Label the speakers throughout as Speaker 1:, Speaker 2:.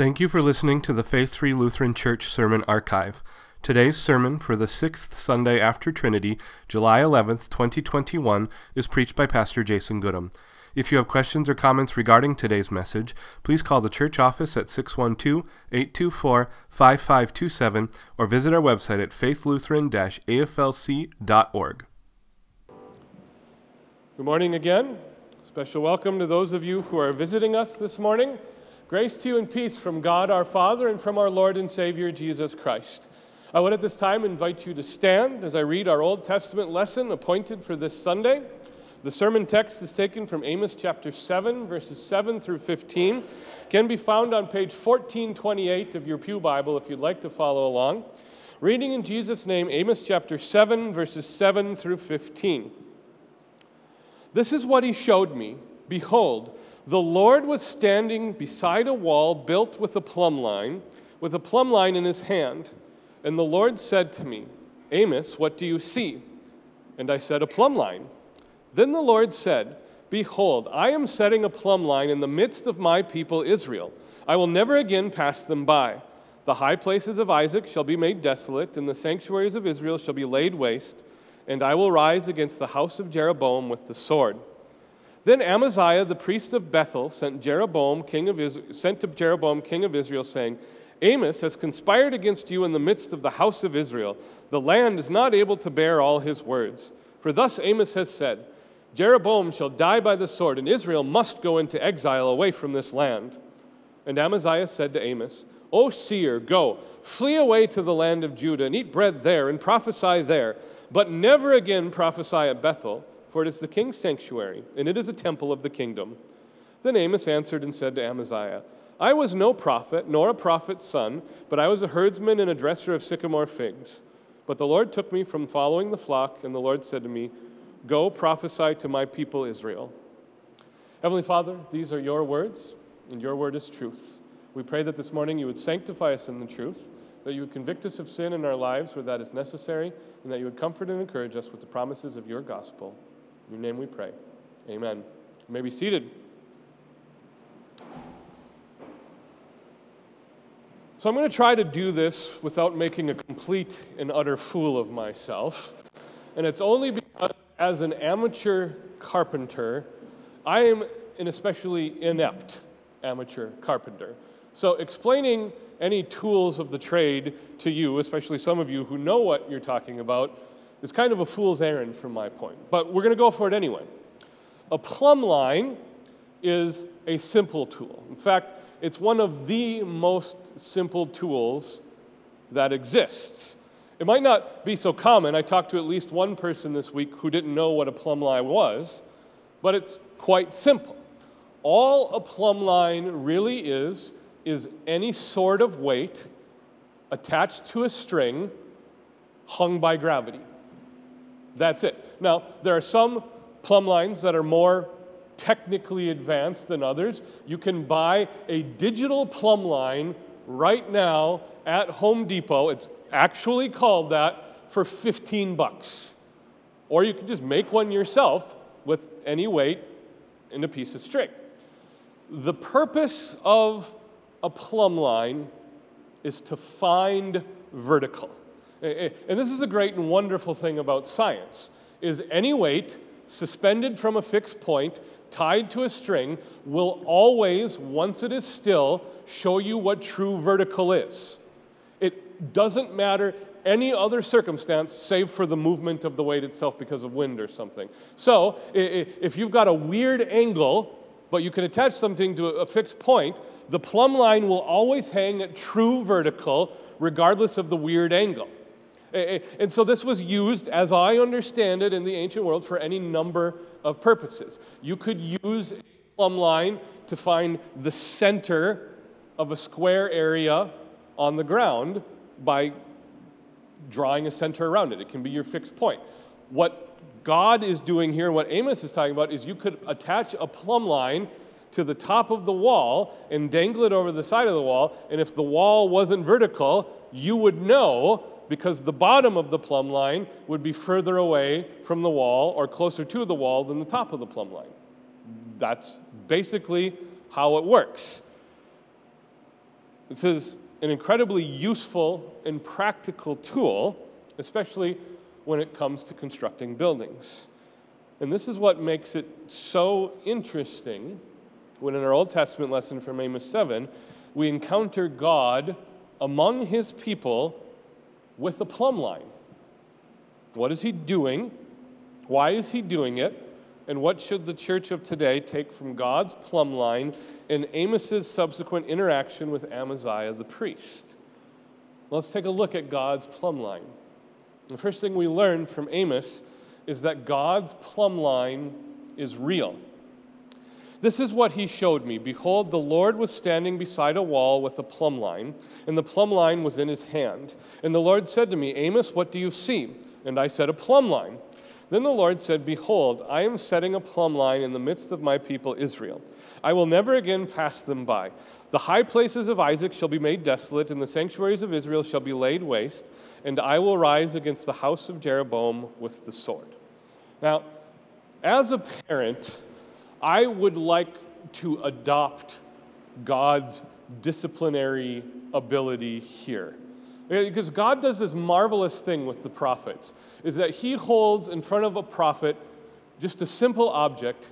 Speaker 1: Thank you for listening to the Faith Free Lutheran Church Sermon Archive. Today's sermon for the sixth Sunday after Trinity, July 11th, 2021, is preached by Pastor Jason Goodham. If you have questions or comments regarding today's message, please call the church office at 612 824 5527 or visit our website at faithlutheran aflc.org. Good morning again. Special welcome to those of you who are visiting us this morning. Grace to you and peace from God our Father and from our Lord and Savior Jesus Christ. I would at this time invite you to stand as I read our Old Testament lesson appointed for this Sunday. The sermon text is taken from Amos chapter 7, verses 7 through 15. Can be found on page 1428 of your Pew Bible if you'd like to follow along. Reading in Jesus' name, Amos chapter 7, verses 7 through 15. This is what he showed me. Behold, the Lord was standing beside a wall built with a plumb line, with a plumb line in his hand. And the Lord said to me, Amos, what do you see? And I said, A plumb line. Then the Lord said, Behold, I am setting a plumb line in the midst of my people Israel. I will never again pass them by. The high places of Isaac shall be made desolate, and the sanctuaries of Israel shall be laid waste, and I will rise against the house of Jeroboam with the sword. Then Amaziah the priest of Bethel sent Jeroboam king of Israel, sent to Jeroboam king of Israel saying, Amos has conspired against you in the midst of the house of Israel. The land is not able to bear all his words. For thus Amos has said, Jeroboam shall die by the sword, and Israel must go into exile away from this land. And Amaziah said to Amos, O seer, go, flee away to the land of Judah, and eat bread there, and prophesy there, but never again prophesy at Bethel for it is the king's sanctuary, and it is a temple of the kingdom. Then Amos answered and said to Amaziah, I was no prophet, nor a prophet's son, but I was a herdsman and a dresser of sycamore figs. But the Lord took me from following the flock, and the Lord said to me, Go prophesy to my people Israel. Heavenly Father, these are your words, and your word is truth. We pray that this morning you would sanctify us in the truth, that you would convict us of sin in our lives where that is necessary, and that you would comfort and encourage us with the promises of your gospel. In your name we pray. Amen. You may be seated. So I'm going to try to do this without making a complete and utter fool of myself. And it's only because, as an amateur carpenter, I am an especially inept amateur carpenter. So explaining any tools of the trade to you, especially some of you who know what you're talking about, is kind of a fool's errand from my point, but we're going to go for it anyway. A plumb line is a simple tool. In fact, it's one of the most simple tools that exists. It might not be so common. I talked to at least one person this week who didn't know what a plumb line was, but it's quite simple. All a plumb line really is is any sort of weight attached to a string hung by gravity. That's it. Now, there are some plumb lines that are more technically advanced than others. You can buy a digital plumb line right now at Home Depot. It's actually called that for 15 bucks. Or you can just make one yourself with any weight and a piece of string. The purpose of a plumb line is to find vertical. And this is the great and wonderful thing about science is any weight suspended from a fixed point tied to a string will always once it is still show you what true vertical is. It doesn't matter any other circumstance save for the movement of the weight itself because of wind or something. So, if you've got a weird angle, but you can attach something to a fixed point, the plumb line will always hang at true vertical regardless of the weird angle. And so this was used, as I understand it, in the ancient world for any number of purposes. You could use a plumb line to find the center of a square area on the ground by drawing a center around it. It can be your fixed point. What God is doing here, what Amos is talking about, is you could attach a plumb line to the top of the wall and dangle it over the side of the wall. And if the wall wasn't vertical, you would know because the bottom of the plumb line would be further away from the wall or closer to the wall than the top of the plumb line. That's basically how it works. This is an incredibly useful and practical tool, especially when it comes to constructing buildings. And this is what makes it so interesting when in our Old Testament lesson from Amos 7, we encounter God among his people with the plumb line. What is he doing? Why is he doing it? And what should the church of today take from God's plumb line in Amos's subsequent interaction with Amaziah the priest? Let's take a look at God's plumb line. The first thing we learn from Amos is that God's plumb line is real. This is what he showed me. Behold, the Lord was standing beside a wall with a plumb line, and the plumb line was in his hand. And the Lord said to me, Amos, what do you see? And I said, A plumb line. Then the Lord said, Behold, I am setting a plumb line in the midst of my people Israel. I will never again pass them by. The high places of Isaac shall be made desolate, and the sanctuaries of Israel shall be laid waste, and I will rise against the house of Jeroboam with the sword. Now, as a parent, I would like to adopt God's disciplinary ability here. Because God does this marvelous thing with the prophets, is that he holds in front of a prophet just a simple object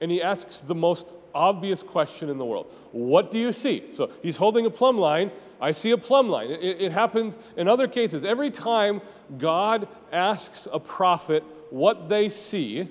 Speaker 1: and he asks the most obvious question in the world What do you see? So he's holding a plumb line. I see a plumb line. It, it happens in other cases. Every time God asks a prophet what they see,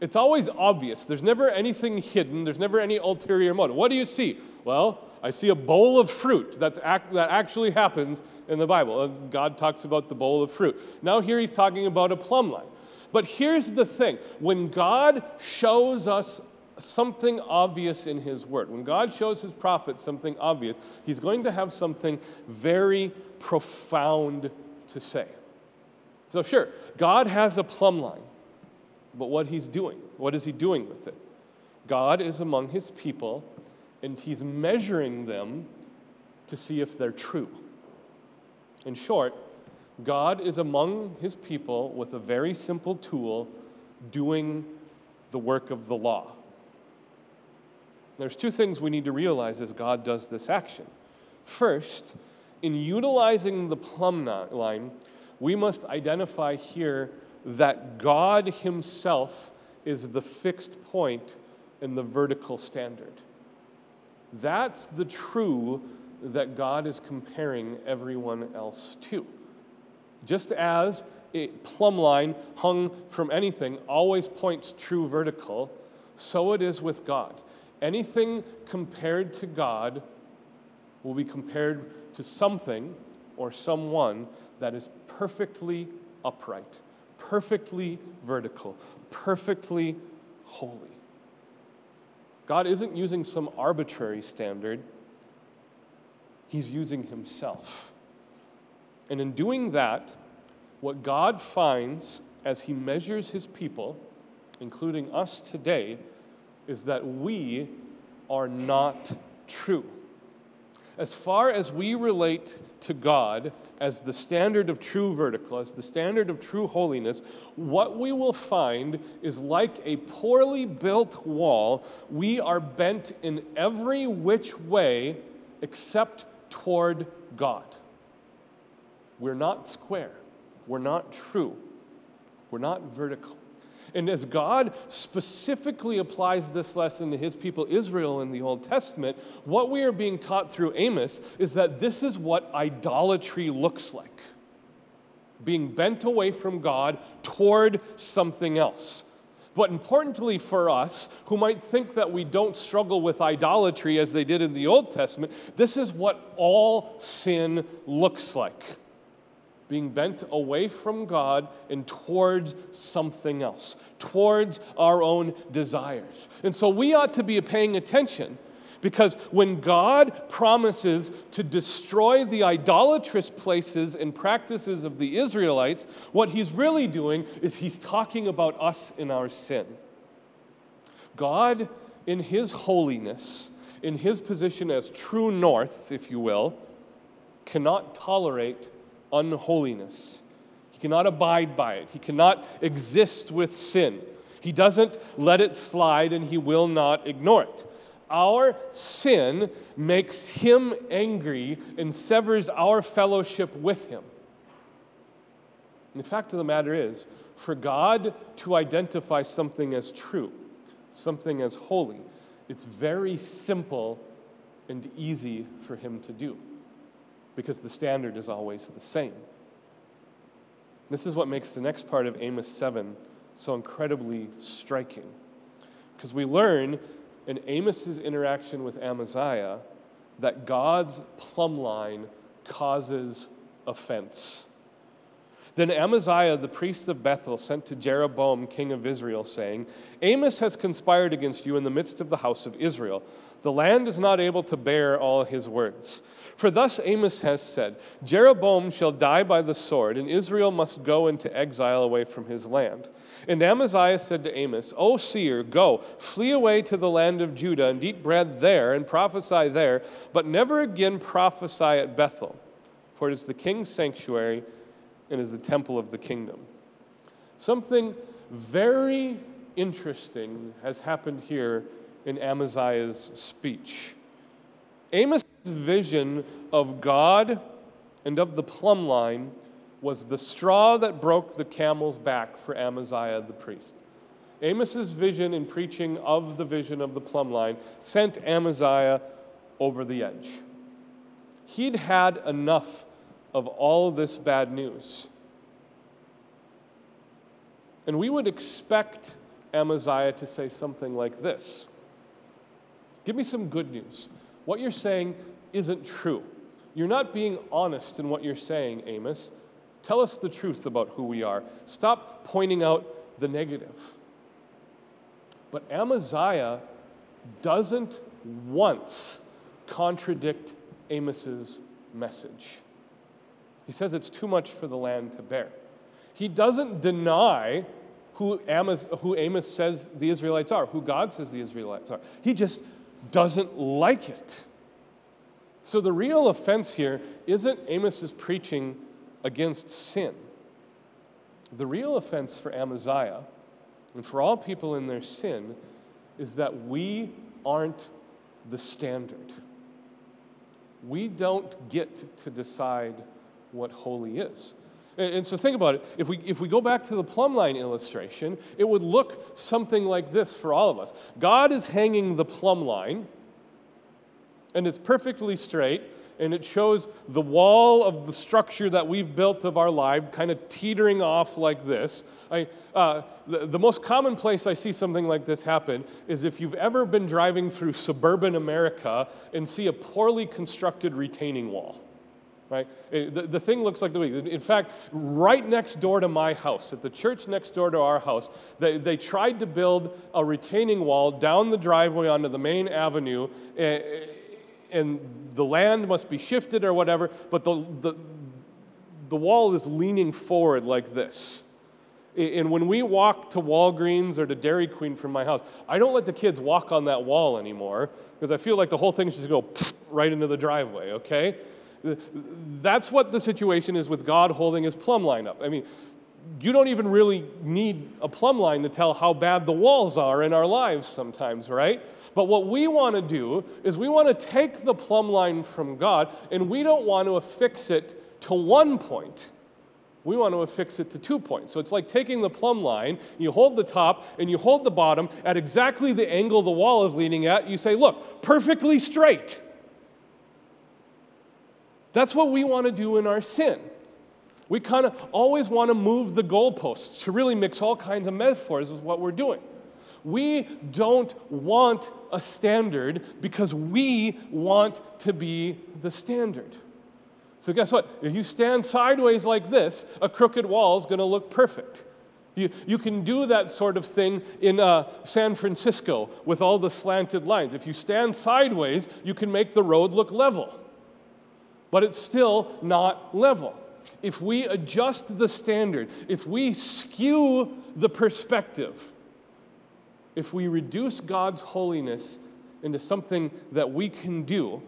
Speaker 1: it's always obvious. There's never anything hidden, there's never any ulterior motive. What do you see? Well, I see a bowl of fruit that's that actually happens in the Bible. Uh, God talks about the bowl of fruit. Now, here he's talking about a plumb line. But here's the thing when God shows us something obvious in his word, when God shows his prophet something obvious, he's going to have something very profound to say. So, sure, God has a plumb line. But what he's doing, what is he doing with it? God is among his people, and he's measuring them to see if they're true. In short, God is among his people with a very simple tool doing the work of the law. There's two things we need to realize as God does this action. First, in utilizing the plumb line, we must identify here that God Himself is the fixed point in the vertical standard. That's the true that God is comparing everyone else to. Just as a plumb line hung from anything always points true vertical, so it is with God. Anything compared to God will be compared to something or someone that is perfectly upright perfectly vertical, perfectly holy. God isn't using some arbitrary standard, He's using Himself. And in doing that, what God finds as He measures His people, including us today, is that we are not true. As far as we relate to God as the standard of true vertical, as the standard of true holiness, what we will find is like a poorly built wall, we are bent in every which way except toward God. We're not square, we're not true, we're not vertical. And as God specifically applies this lesson to his people Israel in the Old Testament, what we are being taught through Amos is that this is what idolatry looks like being bent away from God toward something else. But importantly for us, who might think that we don't struggle with idolatry as they did in the Old Testament, this is what all sin looks like being bent away from God and towards something else, towards our own desires. And so we ought to be paying attention because when God promises to destroy the idolatrous places and practices of the Israelites, what he's really doing is he's talking about us in our sin. God, in his holiness, in his position as true north, if you will, cannot tolerate unholiness. He cannot abide by it. He cannot exist with sin. He doesn't let it slide and he will not ignore it. Our sin makes him angry and severs our fellowship with him. And the fact of the matter is, for God to identify something as true, something as holy, it's very simple and easy for him to do because the standard is always the same. This is what makes the next part of Amos 7 so incredibly striking. Because we learn in Amos's interaction with Amaziah that God's plumb line causes offense. Then Amaziah, the priest of Bethel, sent to Jeroboam, king of Israel, saying, Amos has conspired against you in the midst of the house of Israel. The land is not able to bear all his words. For thus Amos has said Jeroboam shall die by the sword, and Israel must go into exile away from his land. And Amaziah said to Amos, O seer, go, flee away to the land of Judah, and eat bread there, and prophesy there, but never again prophesy at Bethel, for it is the king's sanctuary and is the temple of the kingdom. Something very interesting has happened here in Amaziah's speech. Amos' vision of God and of the plumb line was the straw that broke the camel's back for Amaziah the priest. Amos's vision in preaching of the vision of the plumb line sent Amaziah over the edge. He'd had enough of all this bad news. And we would expect Amaziah to say something like this Give me some good news. What you're saying isn't true. You're not being honest in what you're saying, Amos. Tell us the truth about who we are. Stop pointing out the negative. But Amaziah doesn't once contradict Amos's message. He says it's too much for the land to bear. He doesn't deny who Amos, who Amos says the Israelites are, who God says the Israelites are. He just doesn't like it. So the real offense here isn't Amos's preaching against sin. The real offense for Amaziah and for all people in their sin is that we aren't the standard. We don't get to decide what holy is. And so think about it. If we, if we go back to the plumb line illustration, it would look something like this for all of us. God is hanging the plumb line, and it's perfectly straight, and it shows the wall of the structure that we've built of our life kind of teetering off like this. I, uh, the, the most common place I see something like this happen is if you've ever been driving through suburban America and see a poorly constructed retaining wall right? Eh, the, the thing looks like the way. In fact, right next door to my house, at the church next door to our house, they, they tried to build a retaining wall down the driveway onto the main avenue, and, eh, and the land must be shifted or whatever, but the, the, the wall is leaning forward like this. And when we walk to Walgreens or to Dairy Queen from my house, I don't let the kids walk on that wall anymore because I feel like the whole thing just go right into the driveway, okay? That's what the situation is with God holding his plumb line up. I mean, you don't even really need a plumb line to tell how bad the walls are in our lives sometimes, right? But what we want to do is we want to take the plumb line from God and we don't want to affix it to one point. We want to affix it to two points. So it's like taking the plumb line, you hold the top and you hold the bottom at exactly the angle the wall is leaning at. You say, look, perfectly straight. That's what we want to do in our sin. We kind of always want to move the goalposts to really mix all kinds of metaphors with what we're doing. We don't want a standard because we want to be the standard. So, guess what? If you stand sideways like this, a crooked wall is going to look perfect. You, you can do that sort of thing in uh, San Francisco with all the slanted lines. If you stand sideways, you can make the road look level but it's still not level. If we adjust the standard, if we skew the perspective, if we reduce God's holiness into something that we can do,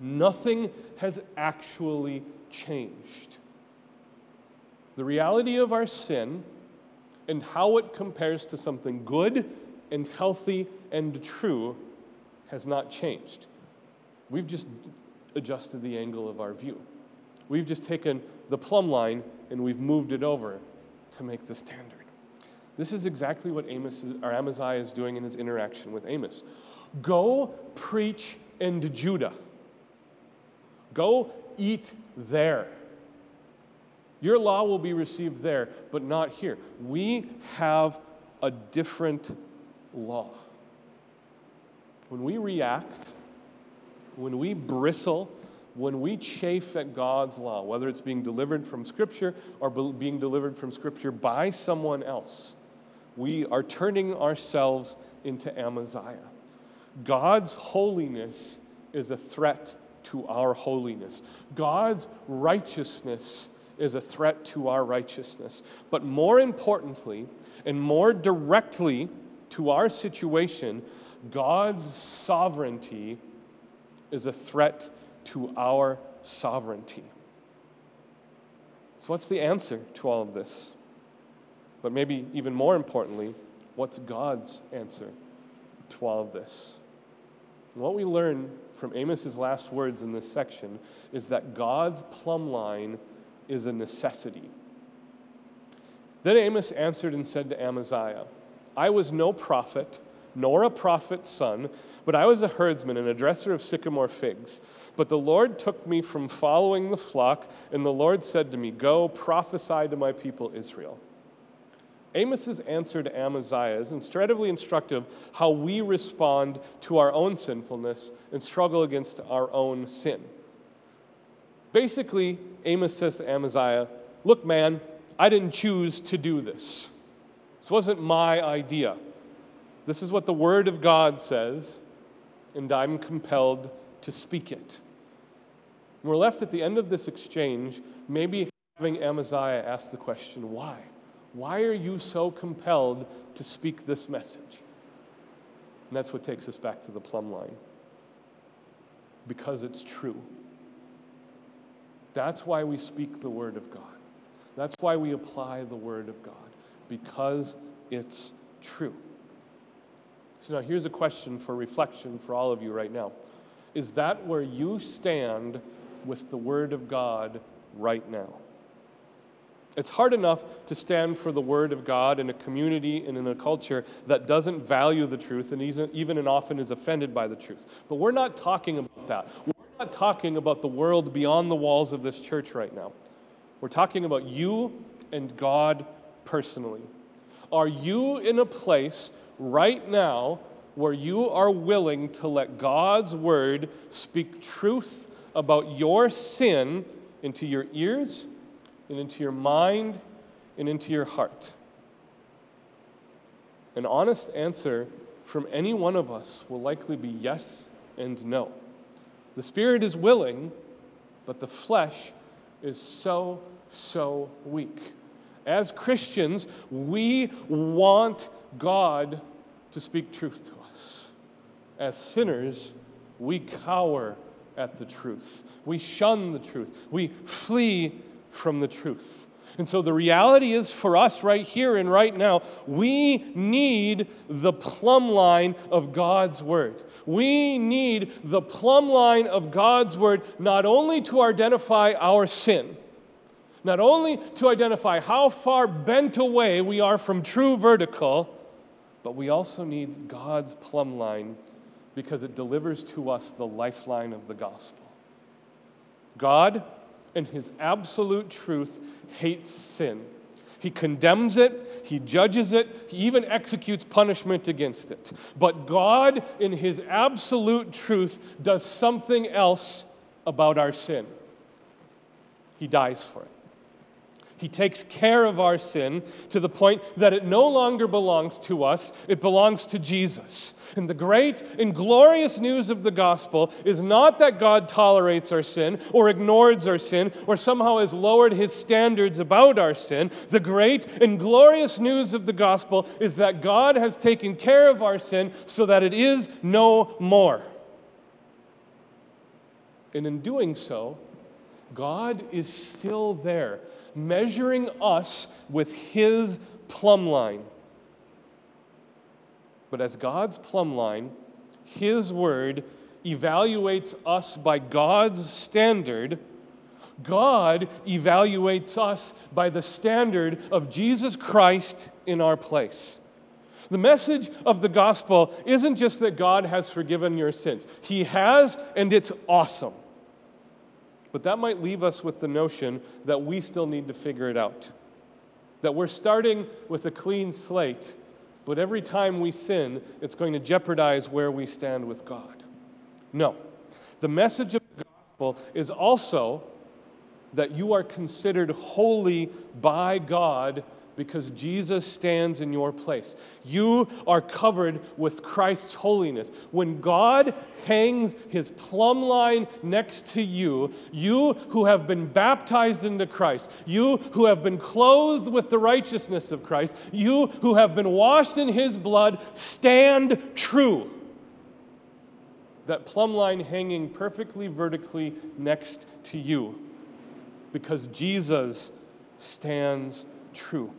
Speaker 1: nothing has actually changed. The reality of our sin and how it compares to something good and healthy and true has not changed. We've just adjusted the angle of our view. We've just taken the plumb line and we've moved it over to make the standard. This is exactly what Amos is, or Amaziah is doing in his interaction with Amos. Go preach in Judah. Go eat there. Your law will be received there, but not here. We have a different law. When we react, when we bristle, when we chafe at God's law, whether it's being delivered from Scripture or being delivered from Scripture by someone else, we are turning ourselves into Amaziah. God's holiness is a threat to our holiness. God's righteousness is a threat to our righteousness. But more importantly, and more directly to our situation, God's sovereignty is a threat to our sovereignty. So, what's the answer to all of this? But maybe even more importantly, what's God's answer to all of this? And what we learn from Amos's last words in this section is that God's plumb line is a necessity. Then Amos answered and said to Amaziah, I was no prophet, nor a prophet's son, but I was a herdsman and a dresser of sycamore figs. But the Lord took me from following the flock, and the Lord said to me, Go, prophesy to my people Israel. Amos's answer to Amaziah is incredibly instructive how we respond to our own sinfulness and struggle against our own sin. Basically, Amos says to Amaziah, Look, man, I didn't choose to do this. This wasn't my idea. This is what the Word of God says, and I'm compelled to speak it. And we're left at the end of this exchange, maybe having Amaziah ask the question, Why? Why are you so compelled to speak this message? And that's what takes us back to the plumb line. Because it's true. That's why we speak the Word of God. That's why we apply the Word of God, because it's true. So now here's a question for reflection for all of you right now. Is that where you stand with the Word of God right now? It's hard enough to stand for the Word of God in a community and in a culture that doesn't value the truth and even and often is offended by the truth. But we're not talking about that. We're not talking about the world beyond the walls of this church right now. We're talking about you and God personally. Are you in a place right now where you are willing to let God's Word speak truth about your sin into your ears? and into your mind and into your heart? An honest answer from any one of us will likely be yes and no. The spirit is willing, but the flesh is so, so weak. As Christians, we want God to speak truth to us. As sinners, we cower at the truth. We shun the truth. We flee from the truth. And so the reality is for us right here and right now, we need the plumb line of God's Word. We need the plumb line of God's Word not only to identify our sin, not only to identify how far bent away we are from true vertical, but we also need God's plumb line because it delivers to us the lifeline of the gospel. God in his absolute truth hates sin. He condemns it, he judges it, he even executes punishment against it. But God, in his absolute truth, does something else about our sin. He dies for it. He takes care of our sin to the point that it no longer belongs to us, it belongs to Jesus. And the great and glorious news of the gospel is not that God tolerates our sin or ignores our sin or somehow has lowered his standards about our sin. The great and glorious news of the gospel is that God has taken care of our sin so that it is no more. And in doing so, God is still there measuring us with His plumb line. But as God's plumb line, His Word, evaluates us by God's standard, God evaluates us by the standard of Jesus Christ in our place. The message of the gospel isn't just that God has forgiven your sins, He has, and it's awesome. But that might leave us with the notion that we still need to figure it out. That we're starting with a clean slate, but every time we sin, it's going to jeopardize where we stand with God. No. The message of the gospel is also that you are considered holy by God because Jesus stands in your place. You are covered with Christ's holiness. When God hangs his plumb line next to you, you who have been baptized into Christ, you who have been clothed with the righteousness of Christ, you who have been washed in his blood, stand true. That plumb line hanging perfectly vertically next to you because Jesus stands true.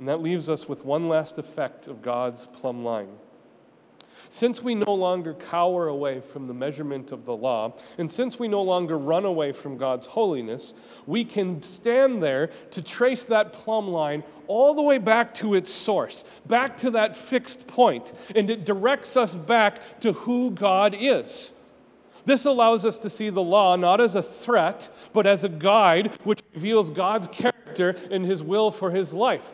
Speaker 1: And that leaves us with one last effect of God's plumb line. Since we no longer cower away from the measurement of the law, and since we no longer run away from God's holiness, we can stand there to trace that plumb line all the way back to its source, back to that fixed point, and it directs us back to who God is. This allows us to see the law not as a threat, but as a guide which reveals God's character and his will for his life.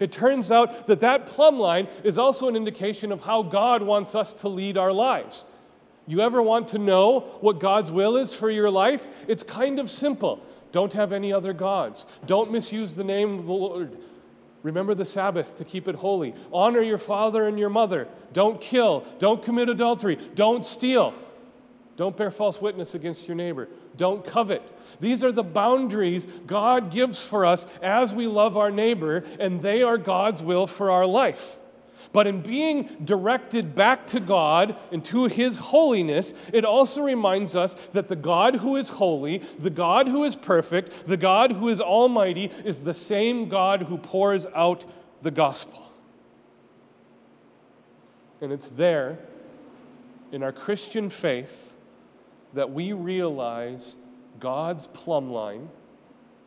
Speaker 1: It turns out that that plumb line is also an indication of how God wants us to lead our lives. You ever want to know what God's will is for your life? It's kind of simple. Don't have any other gods. Don't misuse the name of the Lord. Remember the Sabbath to keep it holy. Honor your father and your mother. Don't kill. Don't commit adultery. Don't steal. Don't bear false witness against your neighbor. Don't covet. These are the boundaries God gives for us as we love our neighbor, and they are God's will for our life. But in being directed back to God and to His holiness, it also reminds us that the God who is holy, the God who is perfect, the God who is almighty, is the same God who pours out the gospel. And it's there in our Christian faith that we realize God's plumb line,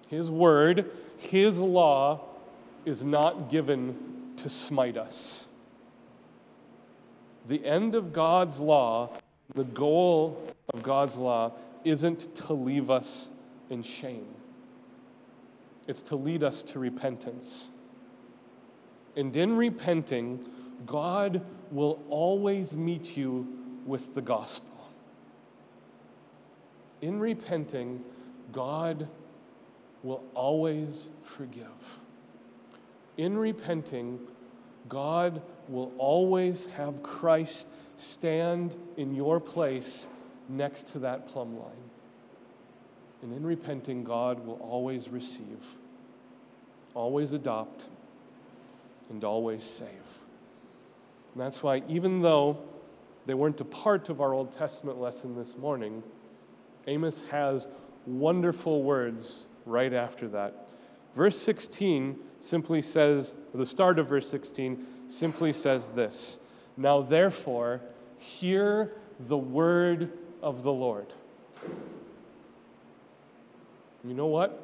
Speaker 1: His word, His law is not given to smite us. The end of God's law, the goal of God's law, isn't to leave us in shame. It's to lead us to repentance. And in repenting, God will always meet you with the gospel in repenting, God will always forgive. In repenting, God will always have Christ stand in your place next to that plumb line. And in repenting, God will always receive, always adopt, and always save. And that's why, even though they weren't a part of our Old Testament lesson this morning, Amos has wonderful words right after that. Verse 16 simply says, the start of verse 16 simply says this Now therefore, hear the word of the Lord. You know what?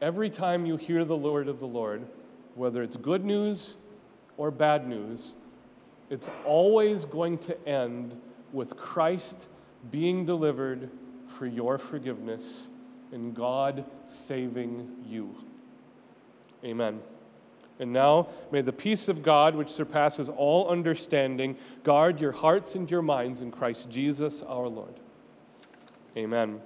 Speaker 1: Every time you hear the word of the Lord, whether it's good news or bad news, it's always going to end with Christ being delivered for your forgiveness and God saving you. Amen. And now, may the peace of God, which surpasses all understanding, guard your hearts and your minds in Christ Jesus our Lord. Amen.